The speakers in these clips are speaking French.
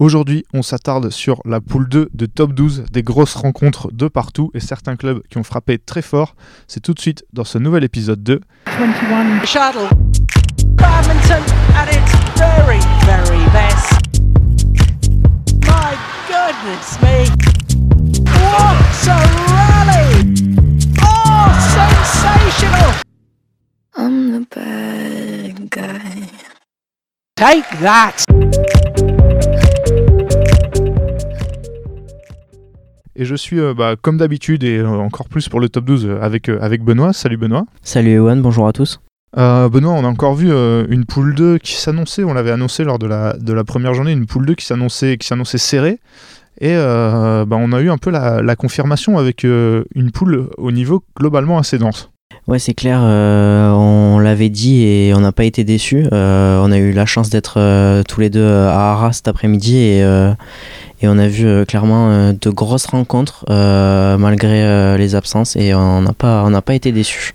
Aujourd'hui, on s'attarde sur la poule 2 de top 12, des grosses rencontres de partout et certains clubs qui ont frappé très fort. C'est tout de suite dans ce nouvel épisode de 21 shuttle. Badminton at its very, very best. My goodness me. What a rally! Oh, sensational! I'm the bad guy. Take that! Et je suis, euh, bah, comme d'habitude, et euh, encore plus pour le top 12, euh, avec, avec Benoît. Salut Benoît. Salut Ewan, bonjour à tous. Euh, Benoît, on a encore vu euh, une poule 2 qui s'annonçait, on l'avait annoncé lors de la, de la première journée, une poule 2 qui s'annonçait qui s'annonçait serrée. Et euh, bah, on a eu un peu la, la confirmation avec une poule au niveau globalement assez dense. Ouais, c'est clair, euh, on l'avait dit et on n'a pas été déçus. Euh, on a eu la chance d'être euh, tous les deux à Arras cet après-midi et, on a vu clairement de grosses rencontres malgré les absences et on n'a pas, pas été déçus.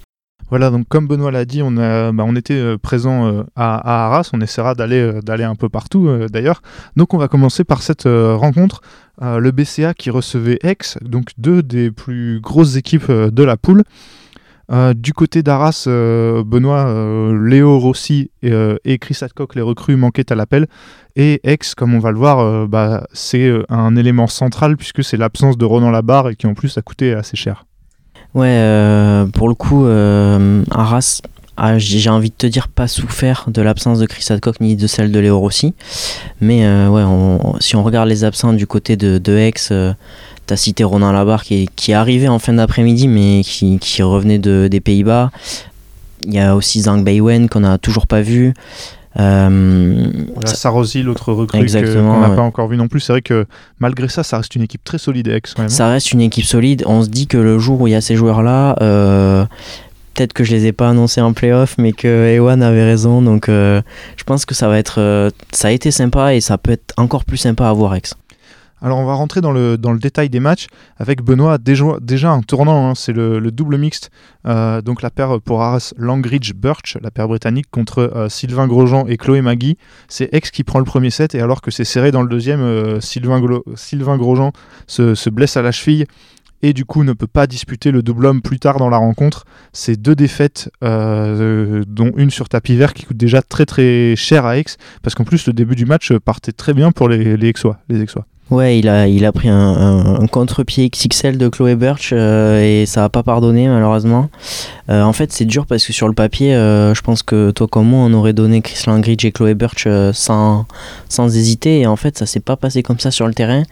Voilà, donc comme Benoît l'a dit, on, a, bah, on était présent à, Arras, on essaiera d'aller d'aller un peu partout d'ailleurs. Donc on va commencer par cette rencontre, le BCA qui recevait Aix, donc deux des plus grosses équipes de la poule. Euh, du côté d'Arras, euh, Benoît, euh, Léo Rossi et, Chris Hadcock, les recrues, manquaient à l'appel. Et Aix, comme on va le voir, bah, c'est un élément central puisque c'est l'absence de Ronan Labarre et qui en plus a coûté assez cher. Ouais, pour le coup, Arras a, j'ai envie de te dire, pas souffert de l'absence de Chris Hadcock ni de celle de Léo Rossi. Mais euh, ouais, on- si on regarde les absents du côté de, de Aix, euh, t'as cité Ronan Labarre qui est, qui est arrivé en fin d'après-midi, mais qui, qui revenait de, des Pays-Bas. Il y a aussi Zhang Beiwen qu'on n'a toujours pas vu. Euh, Voilà, Sarosi, l'autre recrue qu'on n'a ouais. pas encore vu non plus. C'est vrai que malgré ça, ça reste une équipe très solide Aix quand même. Ça reste une équipe solide. On se dit que le jour où il y a ces joueurs-là, euh, peut-être que je les ai pas annoncés en playoff, mais que Ewan avait raison. Donc euh, je pense que ça va être, euh, ça a été sympa et ça peut être encore plus sympa à voir Ex. Alors on va rentrer dans le, dans le détail des matchs avec Benoît déjà, un tournant, hein, c'est le, le double mixte, Euh, donc la paire pour Arras Langridge-Birch, la paire britannique contre Sylvain Grosjean et Chloé Magui. C'est Aix qui prend le premier set et alors que c'est serré dans le deuxième, Sylvain, Sylvain Grosjean se, se blesse à la cheville et du coup ne peut pas disputer le double homme plus tard dans la rencontre. C'est deux défaites, euh, dont une sur tapis vert qui coûte déjà très très cher à Aix parce qu'en plus le début du match partait très bien pour les, les Aixois. Les. Ouais, il a, il a pris un, contre-pied XXL de Chloé Birch euh, et ça a pas pardonné malheureusement. Euh, en fait, c'est dur parce que sur le papier, euh, je pense que toi comme moi, on aurait donné Chris Langridge et Chloé Birch sans, sans hésiter. Et en fait, ça s'est pas passé comme ça sur le terrain.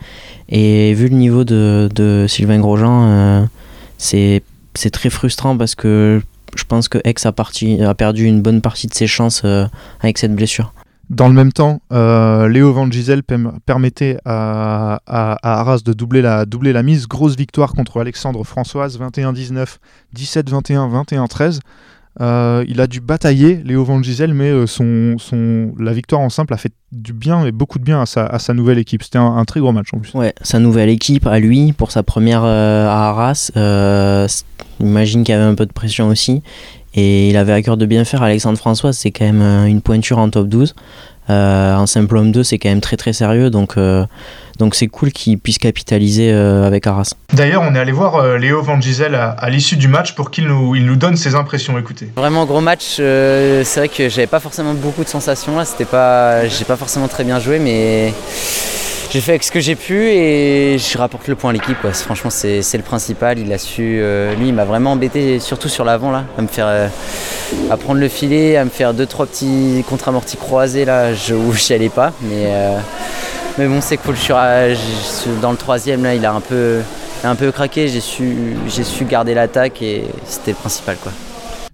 Et vu le niveau de, de Sylvain Grosjean, c'est très frustrant parce que je pense que Aix a, parti, a perdu une bonne partie de ses chances avec cette blessure. Dans le même temps, euh, Léo Van Gisel permettait à, à- à Arras de doubler la, doubler la mise. Grosse victoire contre Alexandre Françoise, 21-19, 17-21, 21-13. Euh, il a dû batailler, Léo Van Gisel, mais euh, son, son, la victoire en simple a fait du bien et beaucoup de bien à sa, à sa nouvelle équipe. C'était un, très gros match en plus. Ouais, sa nouvelle équipe à lui pour sa première euh, à Arras. Euh, J'imagine qu'il y avait un peu de pression aussi. Et il avait à cœur de bien faire. Alexandre François, c'est quand même une pointure en top 12. Euh, en simple homme 2, c'est quand même très très sérieux. Donc euh, donc c'est cool qu'il puisse capitaliser euh, avec Arras. D'ailleurs, on est allé voir euh, Léo Van Gisel à, à l'issue du match pour qu'il nous, il nous donne ses impressions. Écoutez. Vraiment gros match, euh, c'est vrai que j'avais pas forcément beaucoup de sensations là, c'était pas j'ai pas forcément très bien joué mais j'ai fait avec ce que j'ai pu et je rapporte le point à l'équipe. Franchement c'est le principal, il a su euh, lui il m'a vraiment embêté surtout sur l'avant là, à me faire euh, à prendre le filet, à me faire deux trois petits contre-amortis croisés là je, où j'y allais pas mais euh, mais bon c'est cool, je je- dans le troisième là il a un peu un peu craqué, j'ai su su garder l'attaque et c'était le principal quoi.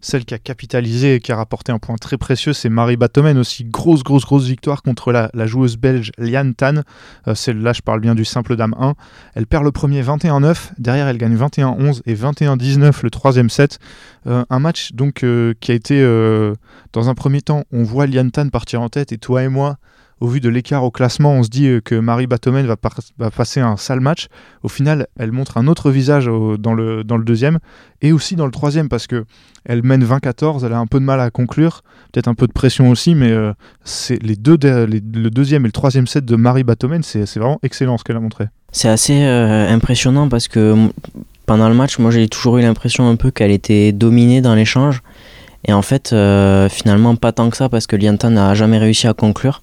Celle qui a capitalisé et qui a rapporté un point très précieux, c'est Marie Batomen aussi. Grosse, grosse, grosse victoire contre la, joueuse belge Liane Tan. Euh, Celle-là, je parle bien du simple dame 1. Elle perd le premier 21-9. Derrière, elle gagne 21-11 et 21-19 le troisième set. Euh, un match donc euh, qui a été, dans un premier temps, on voit Liane Tan partir en tête et toi et moi, au vu de l'écart au classement, on se dit euh, que Marie Batomen va, passer un sale match. Au final, elle montre un autre visage dans, le, dans le deuxième et aussi dans le troisième parce que elle mène 20-14, elle a un peu de mal à conclure, peut-être un peu de pression aussi, mais euh, c'est les deux, le deuxième et le troisième set de Marie Batomen, c'est vraiment excellent ce qu'elle a montré. C'est assez euh, impressionnant parce que pendant le match, moi j'ai toujours eu l'impression un peu qu'elle était dominée dans l'échange. Et en fait, finalement, pas tant que ça parce que Lianta n'a jamais réussi à conclure.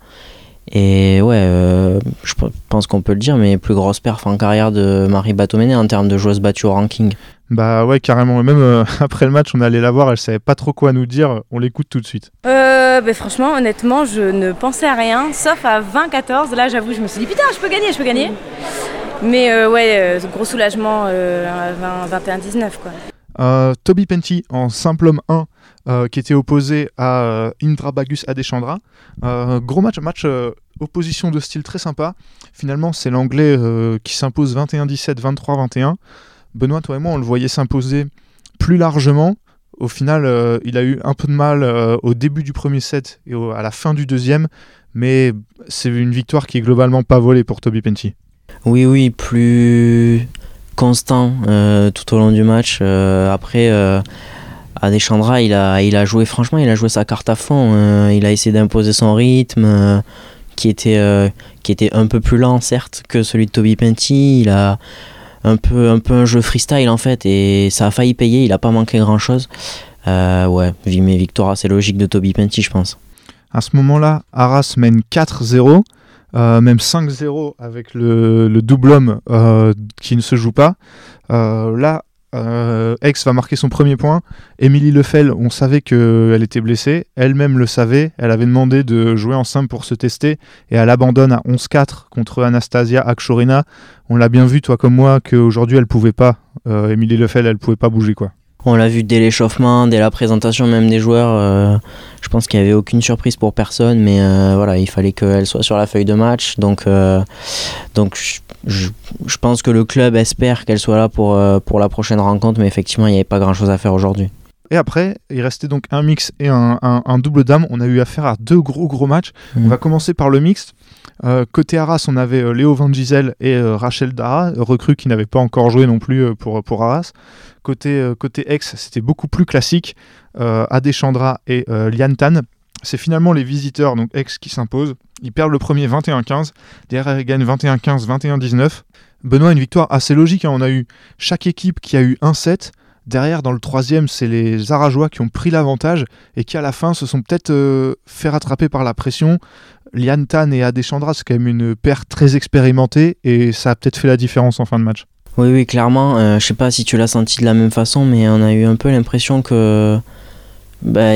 Et ouais, euh, je pense qu'on peut le dire, mais plus grosse perf en carrière de Marie Batoméné en termes de joueuse battue au ranking. Bah ouais, carrément. Même euh, après le match, on allait la voir, elle savait pas trop quoi nous dire. On l'écoute tout de suite. Euh, bah, franchement, honnêtement, je ne pensais à rien, sauf à 20-14. Là, j'avoue, je me suis dit putain, je peux gagner, je peux gagner. Mais euh, ouais, gros soulagement à 21-19 quoi. Toby Penty en simple homme 1 euh, qui était opposé à euh, Indra Bagus Adeshandra. Euh, gros match, match opposition de style très sympa. Finalement, c'est l'anglais qui s'impose 21-17, 23-21. Benoît, toi et moi, on le voyait s'imposer plus largement. Au final, il a eu un peu de mal au début du premier set et à la fin du deuxième, mais c'est une victoire qui est globalement pas volée pour Toby Penty. Oui, oui, plus constant tout au long du match. après, Adeshandra, il a, il a joué, franchement, il a joué sa carte à fond. Euh, il a essayé d'imposer son rythme, euh, qui, était, euh, qui était un peu plus lent, certes, que celui de Toby Penty. Il a un peu, un peu un jeu freestyle, en fait, et ça a failli payer. Il a pas manqué grand-chose. ouais, vu mes victoires assez logiques de Toby Penty, je pense. À ce moment-là, Arras mène 4-0. Même 5-0 avec le, le double homme qui ne se joue pas. là, euh, X va marquer son premier point. Émilie Lefel, on savait qu'elle était blessée. Elle-même le savait. Elle avait demandé de jouer en simple pour se tester. Et elle abandonne à 11-4 contre Anastasia Akshorina. On l'a bien vu, toi comme moi, qu'aujourd'hui elle pouvait pas. Euh, Émilie Lefel, elle pouvait pas bouger quoi. On l'a vu dès l'échauffement, dès la présentation même des joueurs. Euh, je pense qu'il n'y avait aucune surprise pour personne, mais euh, voilà, il fallait qu'elle soit sur la feuille de match. Donc, euh, je, pense que le club espère qu'elle soit là pour, pour la prochaine rencontre, mais effectivement, il n'y avait pas grand-chose à faire aujourd'hui. Et après, il restait donc un mix et un, double dame. On a eu affaire à deux gros gros matchs. On mmh. va commencer par le mixte. côté Arras, on avait Léo Van Gisel et Rachel Dara, recrues qui n'avaient pas encore joué non plus pour, pour Arras. Côté, euh, côté ex, c'était beaucoup plus classique. Euh, Adeshandra et euh, Liantan. C'est finalement les visiteurs, donc ex, qui s'imposent. Ils perdent le premier 21-15. Derrière, ils gagnent 21-15, 21-19. Benoît, une victoire assez logique. Hein. On a eu chaque équipe qui a eu un set. Derrière, dans le troisième, c'est les Arajois qui ont pris l'avantage et qui, à la fin, se sont peut-être fait rattraper par la pression. Liantan et Adeshandra, c'est quand même une paire très expérimentée et ça a peut-être fait la différence en fin de match. Oui, oui, clairement. Euh, je sais pas si tu l'as senti de la même façon, mais on a eu un peu l'impression que bah,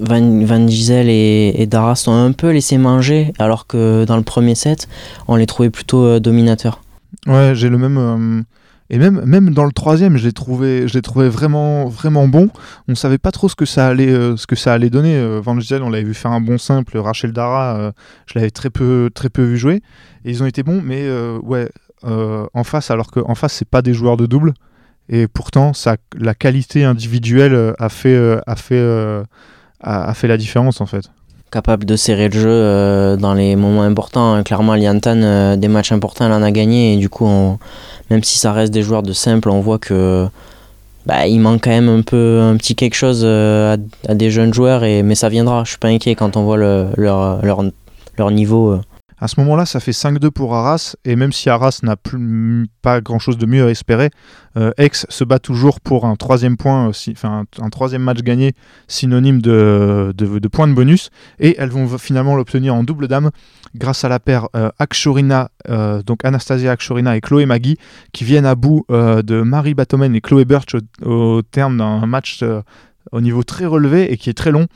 Van, Van Gisel et, et, Dara sont un peu laissés manger, alors que dans le premier set, on les trouvait plutôt euh, dominateurs. Ouais, j'ai le même. Euh, et même, même dans le troisième, je l'ai trouvé, trouvé vraiment, vraiment bon. On savait pas trop ce que ça allait, ce que ça allait donner. Van Gisel, on l'avait vu faire un bon simple. Rachel Dara, je l'avais très peu, très peu vu jouer. Et ils ont été bons, mais ouais, euh, en face, alors qu'en face, c'est pas des joueurs de double. Et pourtant, ça, la qualité individuelle euh, a fait, euh, a, fait, a, fait la différence en fait capable de serrer le jeu dans les moments importants. Clairement, Liantan, des matchs importants, elle en a gagné. Et du coup, même si ça reste des joueurs de simple, on voit que bah, il manque quand même un peu un petit quelque chose à, des jeunes joueurs. Et, mais ça viendra. Je suis pas inquiet quand on voit leur, leur, leur niveau. À ce moment-là, ça fait 5-2 pour Arras, et même si Arras n'a plus pas grand-chose de mieux à espérer, euh, se bat toujours pour un troisième point, enfin un, troisième match gagné, synonyme de, de, points de bonus, et elles vont finalement l'obtenir en double dame grâce à la paire euh, Akshorina, euh, donc Anastasia Akshorina et Chloé Magui, qui viennent à bout de Marie Batomen et Chloé Birch au terme d'un match au niveau très relevé et qui est très long.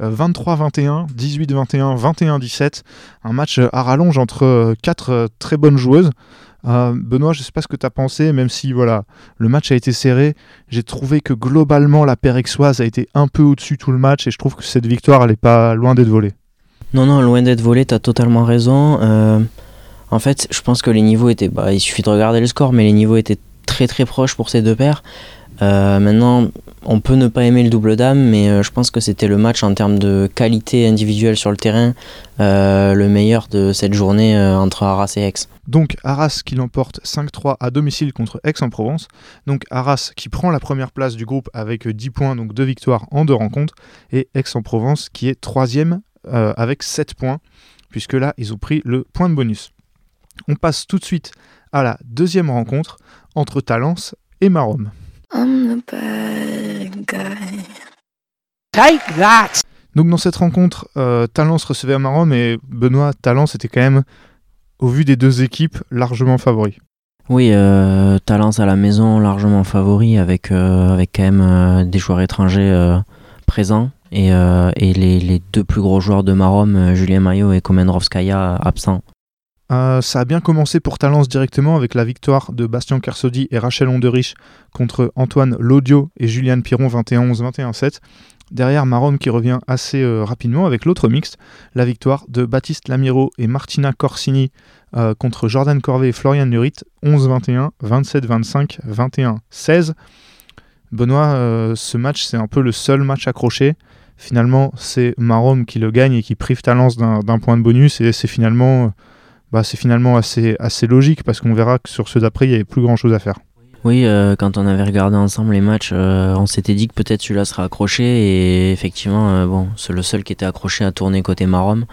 23-21, 18-21, 21-17. Un match à rallonge entre euh, quatre euh, très bonnes joueuses. Euh, Benoît, je ne sais pas ce que tu as pensé, même si voilà, le match a été serré, j'ai trouvé que globalement la paire a été un peu au-dessus tout le match et je trouve que cette victoire, n'est pas loin d'être volée. Non, non, loin d'être volée, tu as totalement raison. en fait, je pense que les niveaux étaient. Bah, il suffit de regarder le score, mais les niveaux étaient très très proches pour ces deux paires. Euh, maintenant, on peut ne pas aimer le double dame, mais euh, je pense que c'était le match en termes de qualité individuelle sur le terrain euh, le meilleur de cette journée entre Arras et Aix. Donc Arras qui l'emporte 5-3 à domicile contre Aix-en-Provence. Donc Arras qui prend la première place du groupe avec 10 points, donc 2 victoires en 2 rencontres. Et Aix-en-Provence qui est troisième avec 7 points, puisque là ils ont pris le point de bonus. On passe tout de suite à la deuxième rencontre entre Talence et Marom. I'm the bad guy. Take that! Donc dans cette rencontre, euh, Talence recevait à Marom et Benoît Talence était quand même, au vu des deux équipes, largement favori. Oui, euh, Talence à la maison, largement favori, avec, euh, avec quand même euh, des joueurs étrangers euh, présents et, euh, et les, les deux plus gros joueurs de Marom, Julien Maillot et Komendrovskaya, absents. Euh, ça a bien commencé pour Talence directement avec la victoire de Bastien Kersodi et Rachel Onderich contre Antoine Laudio et Juliane Piron 21-11-21-7. Derrière Marom qui revient assez euh, rapidement avec l'autre mixte, la victoire de Baptiste Lamiro et Martina Corsini euh, contre Jordan Corvet et Florian Nurit 11-21, 27-25, 21-16. Benoît, ce match c'est un peu le seul match accroché. Finalement, c'est Marom qui le gagne et qui prive Talence d'un point de bonus et c'est finalement bah, c'est finalement assez, assez logique parce qu'on verra que sur ceux d'après, il n'y avait plus grand chose à faire. Oui, euh, quand on avait regardé ensemble les matchs, euh, on s'était dit que peut-être celui-là sera accroché et effectivement, euh, bon, c'est le seul qui était accroché à tourner côté Marom.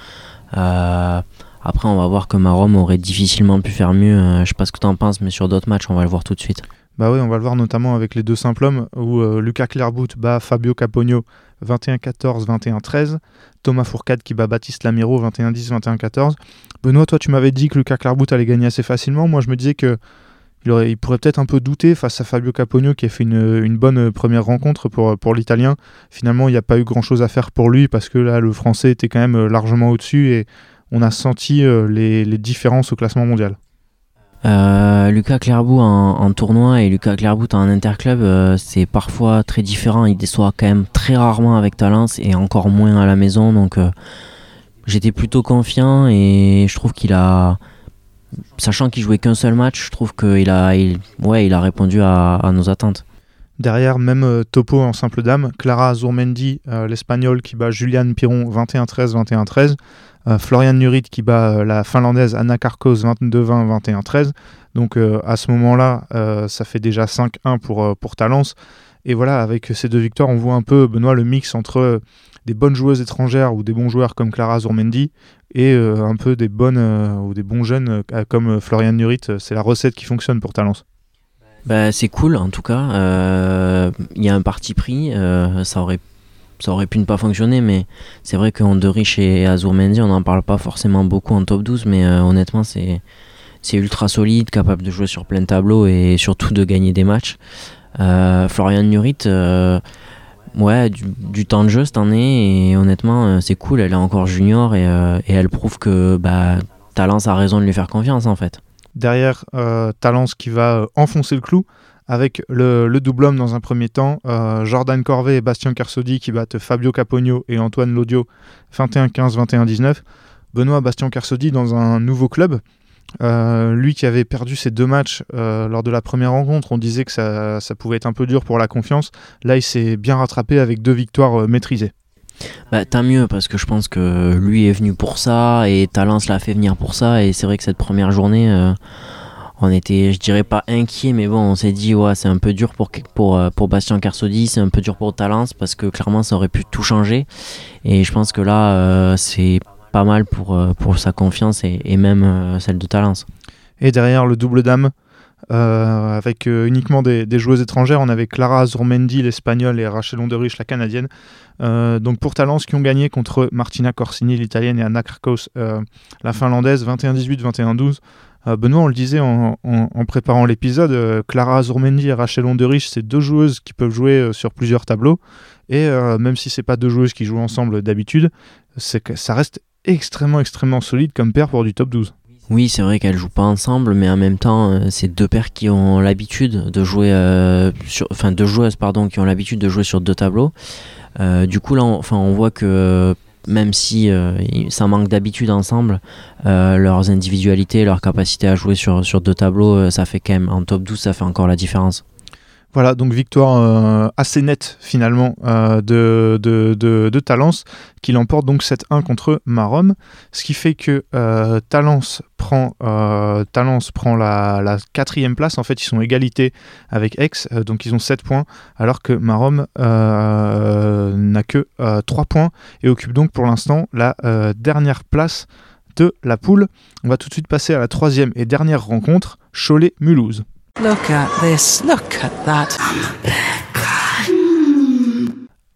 Après, on va voir que Marom aurait difficilement pu faire mieux. Je sais pas ce que tu en penses, mais sur d'autres matchs, on va le voir tout de suite. Bah oui, on va le voir notamment avec les deux simples hommes où Lucas Clairbout bat Fabio Capogno 21-14, 21-13. Thomas Fourcade qui bat Baptiste Lamiro 21-10, 21-14. Benoît, toi tu m'avais dit que Lucas Clairbout allait gagner assez facilement. Moi je me disais que il, pourrait peut-être un peu douter face à Fabio Capogno qui a fait une, bonne euh, première rencontre pour, l'Italien. Finalement, il n'y a pas eu grand-chose à faire pour lui parce que là, le Français était quand même euh, largement au-dessus et on a senti euh, les différences au classement mondial. Euh, Lucas Clairbout en, tournoi et Lucas Clairbout en interclub, euh, c'est parfois très différent. Il déçoit quand même très rarement avec Talence et encore moins à la maison. Donc euh, j'étais plutôt confiant et je trouve qu'il a, sachant qu'il jouait qu'un seul match, je trouve qu'il a, il, ouais, il a répondu à, nos attentes. Derrière, même topo en simple dame, Clara Azurmendi, euh, l'espagnole qui bat Juliane Piron 21-13, 21-13. Euh, Florian Nurit qui bat euh, la finlandaise Anna Karkos 22-20, 21-13. Donc euh, à ce moment-là, ça fait déjà 5-1 pour, pour Talence. Et voilà, avec ces deux victoires, on voit un peu, Benoît, le mix entre des bonnes joueuses étrangères ou des bons joueurs comme Clara Azurmendi et un peu des bonnes ou des bons jeunes comme Florian Nurit. C'est la recette qui fonctionne pour Talence. Bah, c'est cool en tout cas. Il y a un parti pris. ça aurait ça aurait pu ne pas fonctionner, mais c'est vrai qu'Anderich et Azurmendi, on n'en parle pas forcément beaucoup en top 12, mais euh, honnêtement, c'est ultra solide, capable de jouer sur plein de tableaux et surtout de gagner des matchs. Euh, Florian Nurit, euh, ouais, du, temps de jeu cette année, et honnêtement, euh, c'est cool. Elle est encore junior et, elle prouve que bah, Talence a raison de lui faire confiance en fait. Derrière, Talence qui va enfoncer le clou avec le, le double homme dans un premier temps. euh, Jordan Corvet et Bastien Kersodi qui battent Fabio Capogno et Antoine Laudio 21-15, 21-19. Benoît Bastien Kersodi dans un nouveau club. Euh, lui qui avait perdu ses deux matchs euh, lors de la première rencontre, on disait que ça, pouvait être un peu dur pour la confiance. Là, il s'est bien rattrapé avec deux victoires maîtrisées. Bah, tant mieux parce que je pense que lui est venu pour ça et Talence l'a fait venir pour ça et c'est vrai que cette première journée on était je dirais pas inquiet mais bon on s'est dit c'est un peu dur pour pour euh, pour Bastien Carsodi c'est un peu dur pour Talence parce que clairement ça aurait pu tout changer et je pense que là euh, c'est pas mal pour euh, sa confiance et, même celle de Talence. Et derrière le double dame, avec uniquement des, joueuses étrangères, on avait Clara Azurmendi, l'espagnole, et Rachel Onderich, la canadienne. Donc pour Talence, qui ont gagné contre Martina Corsini, l'italienne, et Anna Krakos, la finlandaise, 21-18, 21-12. Euh, Benoît, on le disait en, préparant l'épisode, euh, Clara Azurmendi et Rachel Onderich, c'est deux joueuses qui peuvent jouer euh, sur plusieurs tableaux. Et euh, même si c'est pas deux joueuses qui jouent ensemble d'habitude, ça reste extrêmement, extrêmement solide comme paire pour du top 12. Oui, c'est vrai qu'elles jouent pas ensemble, mais en même temps, c'est deux paires qui ont l'habitude de jouer, sur, enfin deux joueuses pardon, qui ont l'habitude de jouer sur deux tableaux. Du coup là, on, enfin, on voit que même si euh, ça manque d'habitude ensemble, euh, leurs individualités, leur capacité à jouer sur, sur deux tableaux, euh, ça fait quand même en top 12, ça fait encore la différence. Voilà, donc victoire euh, assez nette finalement euh, de, Talence, qui l'emporte donc 7-1 contre Marom, ce qui fait que euh, Talence prend, la, quatrième place, en fait ils sont égalité avec Aix, donc ils ont 7 points, alors que Marom n'a que euh, 3 points et occupe donc pour l'instant la dernière place de la poule. On va tout de suite passer à la troisième et dernière rencontre, Cholet-Mulhouse. Look at this. Look at that.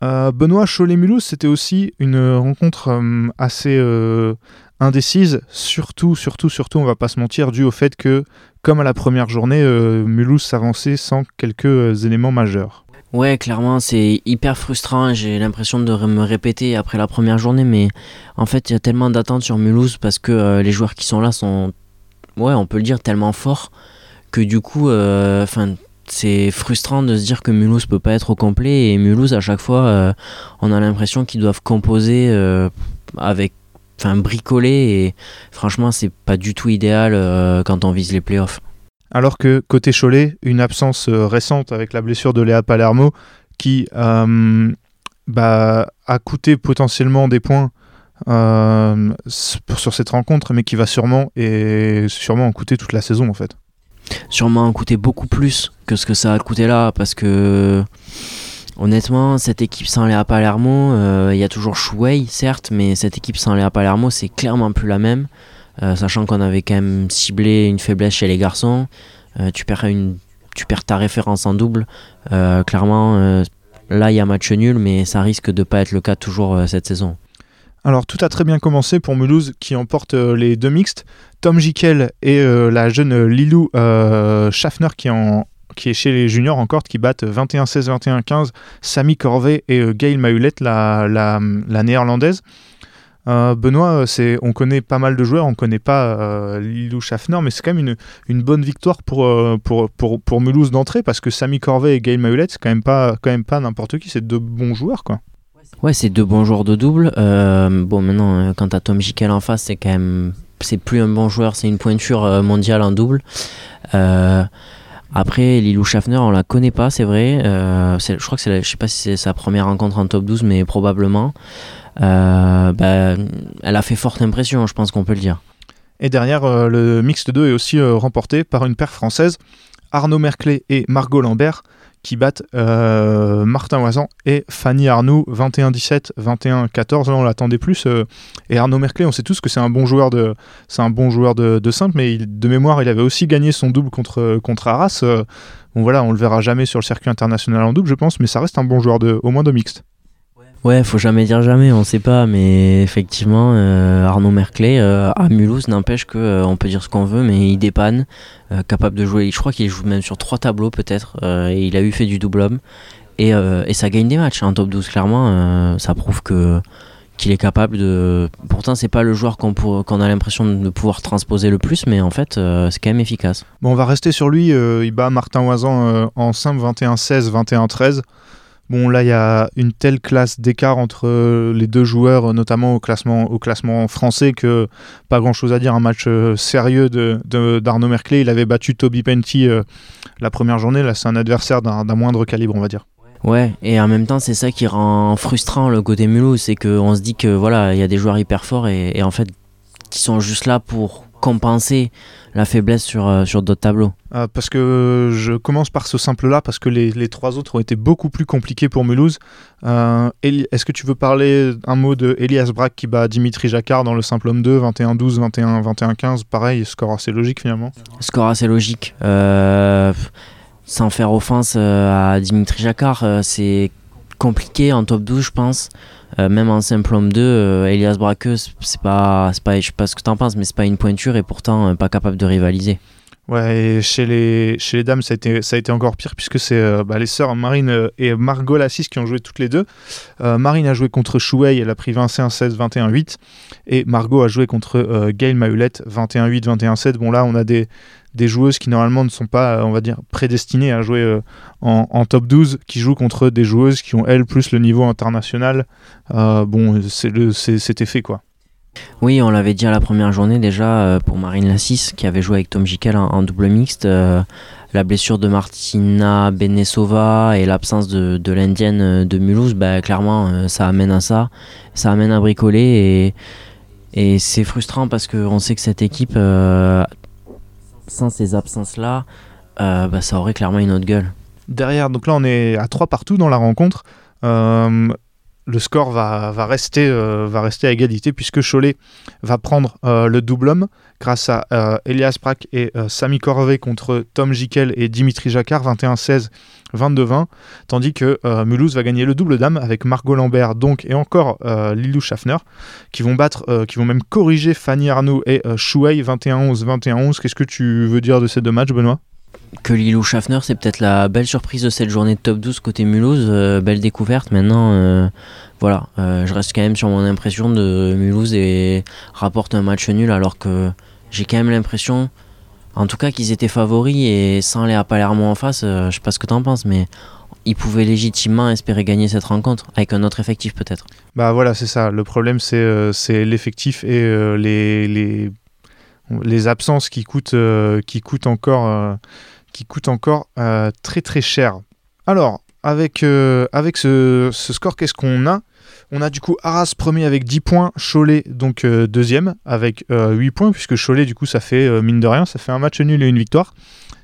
Euh, Benoît Cholet-Mulhouse, c'était aussi une rencontre euh, assez euh, indécise, surtout, surtout, surtout, on va pas se mentir, dû au fait que, comme à la première journée, euh, Mulhouse s'avançait sans quelques euh, éléments majeurs. Ouais, clairement, c'est hyper frustrant. J'ai l'impression de me répéter après la première journée, mais en fait, il y a tellement d'attentes sur Mulhouse parce que euh, les joueurs qui sont là sont, ouais, on peut le dire, tellement forts que du coup, euh, enfin, c'est frustrant de se dire que Mulhouse peut pas être au complet et Mulhouse, à chaque fois, euh, on a l'impression qu'ils doivent composer euh, avec, enfin, bricoler et franchement, c'est pas du tout idéal quand on vise les playoffs. Alors que côté Cholet, une absence récente avec la blessure de Léa Palermo qui bah, a coûté potentiellement des points sur cette rencontre, mais qui va sûrement et sûrement en coûter toute la saison en fait. Sûrement en coûter beaucoup plus que ce que ça a coûté là parce que honnêtement cette équipe sans Léa Palermo euh, il y a toujours Chouei certes mais cette équipe sans Léa Palermo c'est clairement plus la même Euh, sachant qu'on avait quand même ciblé une faiblesse chez les garçons Euh, tu perds tu perds ta référence en double clairement là il y a match nul mais ça risque de pas être le cas toujours cette saison Alors tout a très bien commencé pour Mulhouse qui emporte euh, les deux mixtes. Tom Jikel et euh, la jeune Lilou euh, Schaffner qui, est en- chez les juniors encore, qui battent 21-16, 21-15, Samy Corvée et Gail Mahulette, la, la, la néerlandaise. Benoît, on connaît pas mal de joueurs, on connaît pas Lilou Schaffner, mais c'est quand même une, bonne victoire pour, Mulhouse d'entrée parce que Samy Corvée et Gail Mahulette, c'est quand quand même pas n'importe qui, c'est deux bons joueurs quoi. Ouais, c'est deux bons joueurs de double. Euh, bon, maintenant, euh, quand t'as Tom Jikel en face, c'est quand même. C'est plus un bon joueur, c'est une pointure euh, mondiale en double. Après, Lilou Schaffner, on la connaît pas, c'est vrai. Je crois que c'est, je sais pas si c'est sa première rencontre en top 12, mais probablement. Bah, elle a fait forte impression, je pense qu'on peut le dire. Et derrière, euh, le mixte 2 est aussi remporté par une paire française, Arnaud Merclé et Margot Lambert, qui battent euh, Martin Oisan et Fanny Arnoux 21-17, 21-14. Là, on l'attendait plus. euh, et Arnaud Merclé, on sait tous que c'est un bon joueur de, c'est simple, mais de mémoire, il avait aussi gagné son double contre, contre Arras. Euh, bon voilà, on le verra jamais sur le circuit international en double, je pense, mais ça reste un bon joueur de, au moins de mixte. Ouais, faut jamais dire jamais, on sait pas, mais effectivement, euh, Arnaud Merclé euh, à Mulhouse n'empêche que euh, on peut dire ce qu'on veut, mais il dépanne, capable de jouer. Je crois qu'il joue même sur trois tableaux peut-être, et il a eu fait du double homme, et, ça gagne des matchs en top 12 clairement. ça prouve que qu'il est capable de. Pourtant, c'est pas le joueur qu'on a l'impression de pouvoir transposer le plus, mais en fait, c'est quand même efficace. Bon, on va rester sur lui. il bat Martin Oisan en simple 21-16, 21-13. Bon, là, il y a une telle classe d'écart entre euh, les deux joueurs, euh, notamment au classement, au classement français, que pas grand-chose à dire. Un match euh, sérieux de, de- d'Arnaud Merclé. Il avait battu Toby Penty la première journée. Là, c'est un adversaire d'un, moindre calibre, on va dire. Ouais, et en même temps, c'est ça qui rend frustrant le côté Mulhouse, c'est qu'on se dit que voilà, il y a des joueurs hyper forts et en fait, qui sont juste là pour compenser la faiblesse sur, euh, sur d'autres tableaux. Euh, parce que je commence par ce simple-là, parce que les, les trois autres ont été beaucoup plus compliqués pour Mulhouse. Euh, Est-ce que tu veux parler un mot de Elias Brack qui bat Dimitri Jacquard dans le simple homme 2, 21-12, 21, 21-15 Pareil, score assez logique finalement. Score assez logique. Euh, sans faire offense euh, à Dimitri Jacquard, euh, c'est compliqué en top 12, je pense. Euh, même en simple homme 2, euh, Elias Braqueux, c'est pas, pas, je sais pas ce que t'en penses, mais c'est pas une pointure et pourtant euh, pas capable de rivaliser. Ouais, et chez les, chez les dames, ça a, été, ça a été encore pire puisque c'est euh, bah, les sœurs Marine euh, et Margot Lassis qui ont joué toutes les deux. Euh, Marine a joué contre Chouei, elle a pris 21-16, 21-8. Et Margot a joué contre Gail Mahulette, 21-8, 21-7. Bon, là, on a des, des joueuses qui normalement ne sont pas, on va dire, prédestinées à jouer en, en top 12, qui jouent contre des joueuses qui ont, elles, plus le niveau international. Bon, c'est le- c'était fait quoi. Oui, on l'avait dit à la première journée déjà euh, pour Marine Lassis qui avait joué avec Tom Jikel en, double mixte. euh, la blessure de Martina Benesova et l'absence de, l'indienne euh, de Mulhouse, bah, clairement, ça amène à ça. Ça amène à bricoler et, c'est frustrant parce qu'on sait que cette équipe, sans ces absences-là, bah, ça aurait clairement une autre gueule. Derrière, donc là on est à 3 partout dans la rencontre. Le score va, va, rester, euh, va rester à égalité puisque Cholet va prendre euh, le double homme grâce à euh, Elias Prak et Sami Corvée contre Tom Jikel et Dimitri Jacquard 21-16, 22-20, tandis que Mulhouse va gagner le double dame avec Margot Lambert donc et encore Lilou Schaffner qui vont battre, qui vont même corriger Fanny Arnaud et Chouei 21-11, 21-11. Qu'est-ce que tu veux dire de ces deux matchs, Benoît? Que Lilou Schaffner, c'est peut-être la belle surprise de cette journée de top 12 côté Mulhouse. euh, belle découverte. Maintenant, euh, voilà, euh, je reste quand même sur mon impression de Mulhouse et rapporte un match nul alors que j'ai quand même l'impression, en tout cas, qu'ils étaient favoris et sans les Palermo en face, je sais pas ce que t'en penses, mais ils pouvaient légitimement espérer gagner cette rencontre avec un autre effectif peut-être. Bah voilà, c'est ça. Le problème, c'est c'est l'effectif et les, les, les absences qui coûtent, qui coûtent encore, qui coûtent encore euh, très très cher. Alors, avec, euh, avec ce, score, qu'est-ce qu'on a? On a du coup Arras premier avec 10 points, Cholet donc euh, deuxième avec euh, 8 points, puisque Cholet du coup ça fait, mine de rien, ça fait un match nul et une victoire.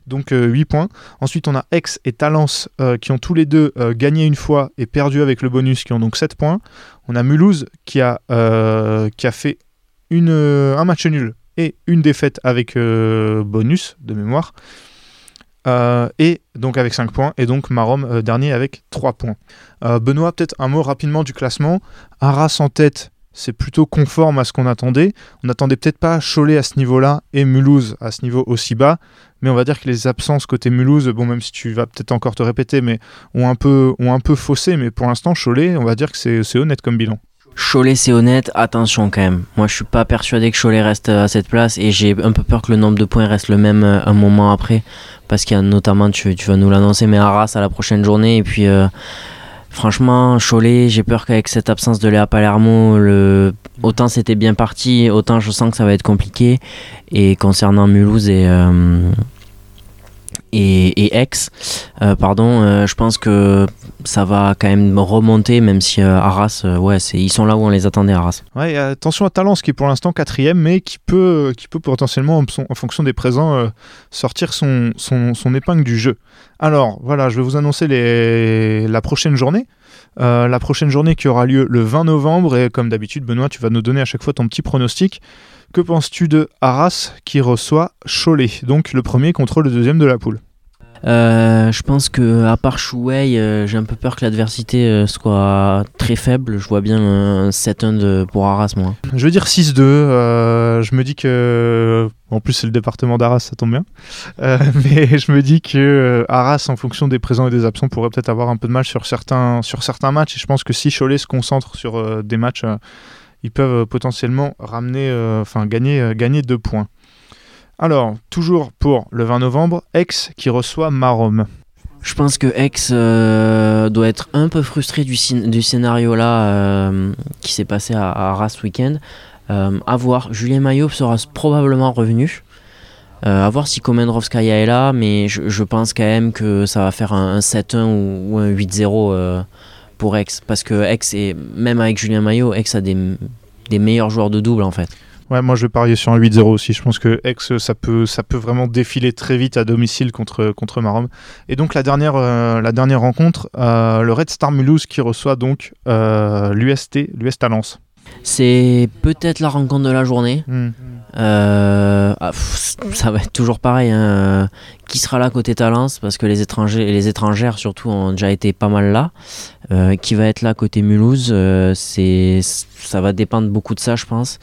Donc euh, 8 points. Ensuite on a Aix et Talence qui ont tous les deux gagné une fois et perdu avec le bonus, qui ont donc 7 points. On a Mulhouse qui a, qui a fait une, un match nul et une défaite avec bonus de mémoire. Euh, et donc avec 5 points. Et donc Marom euh, dernier avec 3 points. Euh, Benoît, peut-être un mot rapidement du classement. Arras en tête, c'est plutôt conforme à ce qu'on attendait. On n'attendait peut-être pas Cholet à ce niveau-là et Mulhouse à ce niveau aussi bas. Mais on va dire que les absences côté Mulhouse, bon, même si tu vas peut-être encore te répéter, mais ont un peu, ont un peu faussé. Mais pour l'instant, Cholet, on va dire que c'est c'est honnête comme bilan. Cholet, c'est honnête, attention quand même. Moi, je suis pas persuadé que Cholet reste à cette place et j'ai un peu peur que le nombre de points reste le même euh, un moment après. Parce qu'il y a notamment, tu, vas nous l'annoncer, mais Arras à la prochaine journée. Et puis, euh, franchement, Cholet, j'ai peur qu'avec cette absence de Léa Palermo, le... autant c'était bien parti, autant je sens que ça va être compliqué. Et concernant Mulhouse et. euh, et, et Aix, euh, pardon, euh, je pense que ça va quand même remonter, même si euh, Arras, ouais, ils sont là où on les attendait, Arras. Ouais, attention à Talence qui est pour l'instant quatrième, mais qui peut, qui peut potentiellement, en, fonction des présents, sortir son, son, son épingle du jeu. Alors, voilà, je vais vous annoncer les... la prochaine journée. La prochaine journée qui aura lieu le 20 novembre, et comme d'habitude, Benoît, tu vas nous donner à chaque fois ton petit pronostic. Que penses-tu de Arras qui reçoit Cholet? Donc le premier contre le deuxième de la poule. Euh, je pense que à part Chouei, euh, j'ai un peu peur que l'adversité euh, soit très faible. Je vois bien un 7-1 de- pour Arras, moi. Je veux dire 6-2. euh, je me dis que. En plus, c'est le département d'Arras, ça tombe bien. Mais je me dis que Arras, en fonction des présents et des absents, pourrait peut-être avoir un peu de mal sur certains, sur certains matchs. Et je pense que si Cholet se concentre sur des matchs, ils peuvent potentiellement ramener, enfin gagner, gagner deux points. Alors, toujours pour le 20 novembre, Aix qui reçoit Marom. Je pense que Aix euh, doit être un peu frustré du, scén- du scénario là euh, qui s'est passé à, à Arras ce week-end. Euh, voir, Julien Maillot sera probablement revenu. Euh, à voir si Komendrovskaya est là, mais je, pense quand même que ça va faire un, un 7-1 ou, un 8-0 euh, pour Aix. Parce que Aix, est, même avec Julien Maillot, Aix a des meilleurs joueurs de double en fait. Ouais, moi je vais parier sur un 8-0 aussi. Je pense que Aix, ça peut, ça peut vraiment défiler très vite à domicile contre, contre Marom. Et donc la dernière, euh, la dernière rencontre, euh, le Red Star Mulhouse qui reçoit donc euh, l'UST, l'US Talence. C'est peut-être la rencontre de la journée. Hmm. Euh, ah, pff, ça va être toujours pareil. hein. Qui sera là côté Talence Parce que les, étrangers, les étrangères, surtout, ont déjà été pas mal là. Euh, qui va être là côté Mulhouse euh, c'est, Ça va dépendre beaucoup de ça, je pense.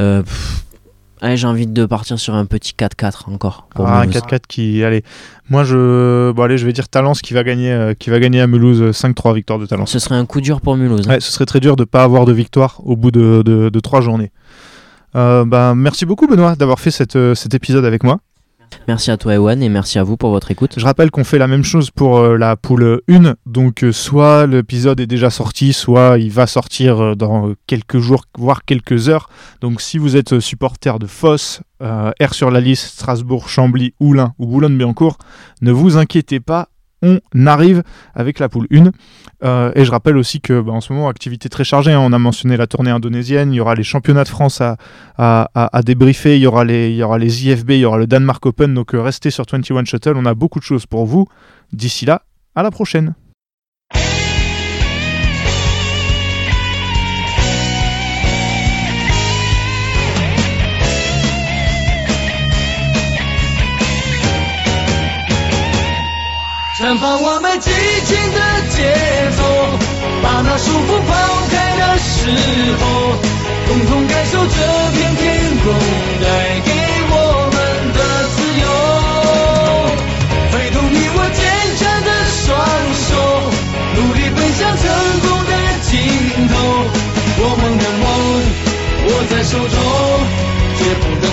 Euh, pff, ouais, J'ai envie de partir sur un petit 4-4 encore. Pour Ah, un Mulhouse. 4-4 qui. Allez, moi je. Bon, allez, je vais dire Talence qui va gagner, euh, qui va gagner à Mulhouse euh, 5-3 victoire de Talence. Ce serait un coup dur pour Mulhouse. hein. Ouais, ce serait très dur de ne pas avoir de victoire au bout de, de, de trois journées. Euh, bah, merci beaucoup Benoît d'avoir fait cette, euh, cet épisode avec moi. Merci à toi Ewan et merci à vous pour votre écoute. Je rappelle qu'on fait la même chose pour euh, la poule 1, donc euh, soit l'épisode est déjà sorti, soit il va sortir euh, dans quelques jours, voire quelques heures. Donc si vous êtes supporter de Foss, R sur la liste, Strasbourg, Chambly, Oulin ou Boulogne-Billancourt, ne vous inquiétez pas, on arrive avec la poule 1. Euh, et je rappelle aussi que bah, en ce moment, activité très chargée. hein. On a mentionné la tournée indonésienne, il y aura les championnats de France à, débriefer, il y, aura les, il y aura IFB, il y aura le Danemark Open. Donc euh, restez sur 21 Shuttle, on a beaucoup de choses pour vous. D'ici là, à la prochaine. 绽放我们激情的节奏把那束缚抛开的时候共同感受这片天空带给我们的自由。挥动你我坚强的双手努力奔向成功的尽头。我们的梦握在手中却不能